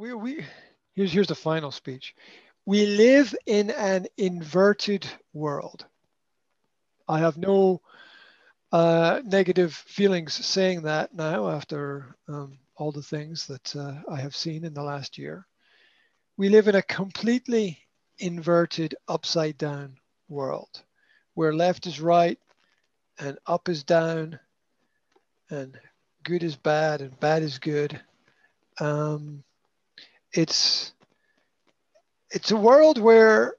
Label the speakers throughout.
Speaker 1: we, we here's here's the final speech. We live in an inverted world. I have no uh, negative feelings saying that now after um, all the things that uh, I have seen in the last year. We live in a completely inverted, upside down world where left is right and up is down and good is bad and bad is good. Um, it's it's a world where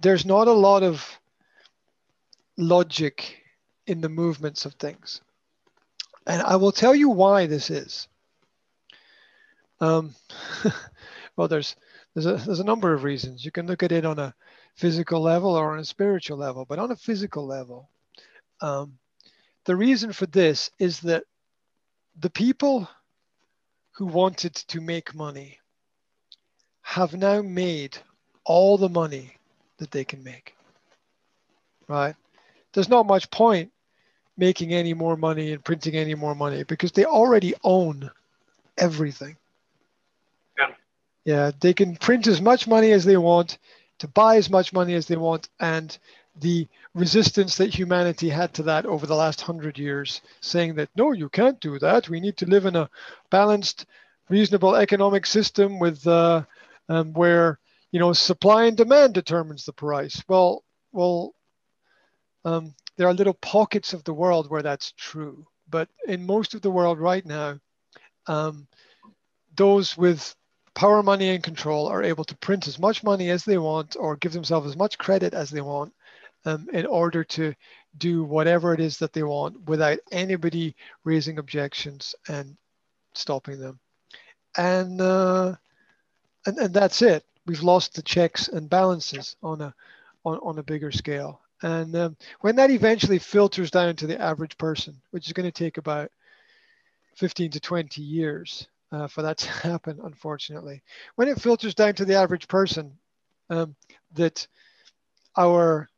Speaker 1: there's not a lot of logic in the movements of things. And I will tell you why this is. Um, well, there's there's a there's a number of reasons. You can look at it on a physical level or on a spiritual level, but on a physical level, um, the reason for this is that the people who wanted to make money have now made all the money that they can make. Right? There's not much point making any more money and printing any more money because they already own everything.
Speaker 2: Yeah.
Speaker 1: Yeah, they can print as much money as they want to buy as much money as they want and the resistance that humanity had to that over the last hundred years, saying that no, you can't do that. We need to live in a balanced, reasonable economic system with uh, um, where you know supply and demand determines the price. Well, well, um, there are little pockets of the world where that's true, but in most of the world right now, um, those with power, money, and control are able to print as much money as they want or give themselves as much credit as they want um, in order to do whatever it is that they want without anybody raising objections and stopping them. And, uh, and, and that's it. We've lost the checks and balances on a, on, on a bigger scale. And um, when that eventually filters down to the average person, which is going to take about 15 to 20 years uh, for that to happen, unfortunately, when it filters down to the average person, um, that our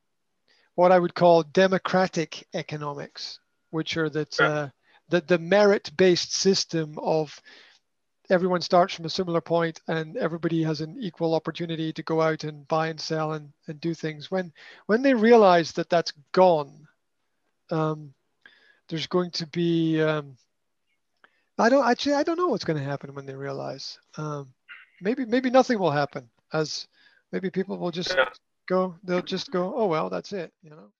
Speaker 1: what I would call democratic economics, which are that uh, the, the merit-based system of everyone starts from a similar point and everybody has an equal opportunity to go out and buy and sell and, and do things. When when they realize that that's gone, um, there's going to be um, I don't actually I don't know what's going to happen when they realize. Um, maybe maybe nothing will happen as maybe people will just
Speaker 2: Yeah.
Speaker 1: go they'll just go oh well that's it you know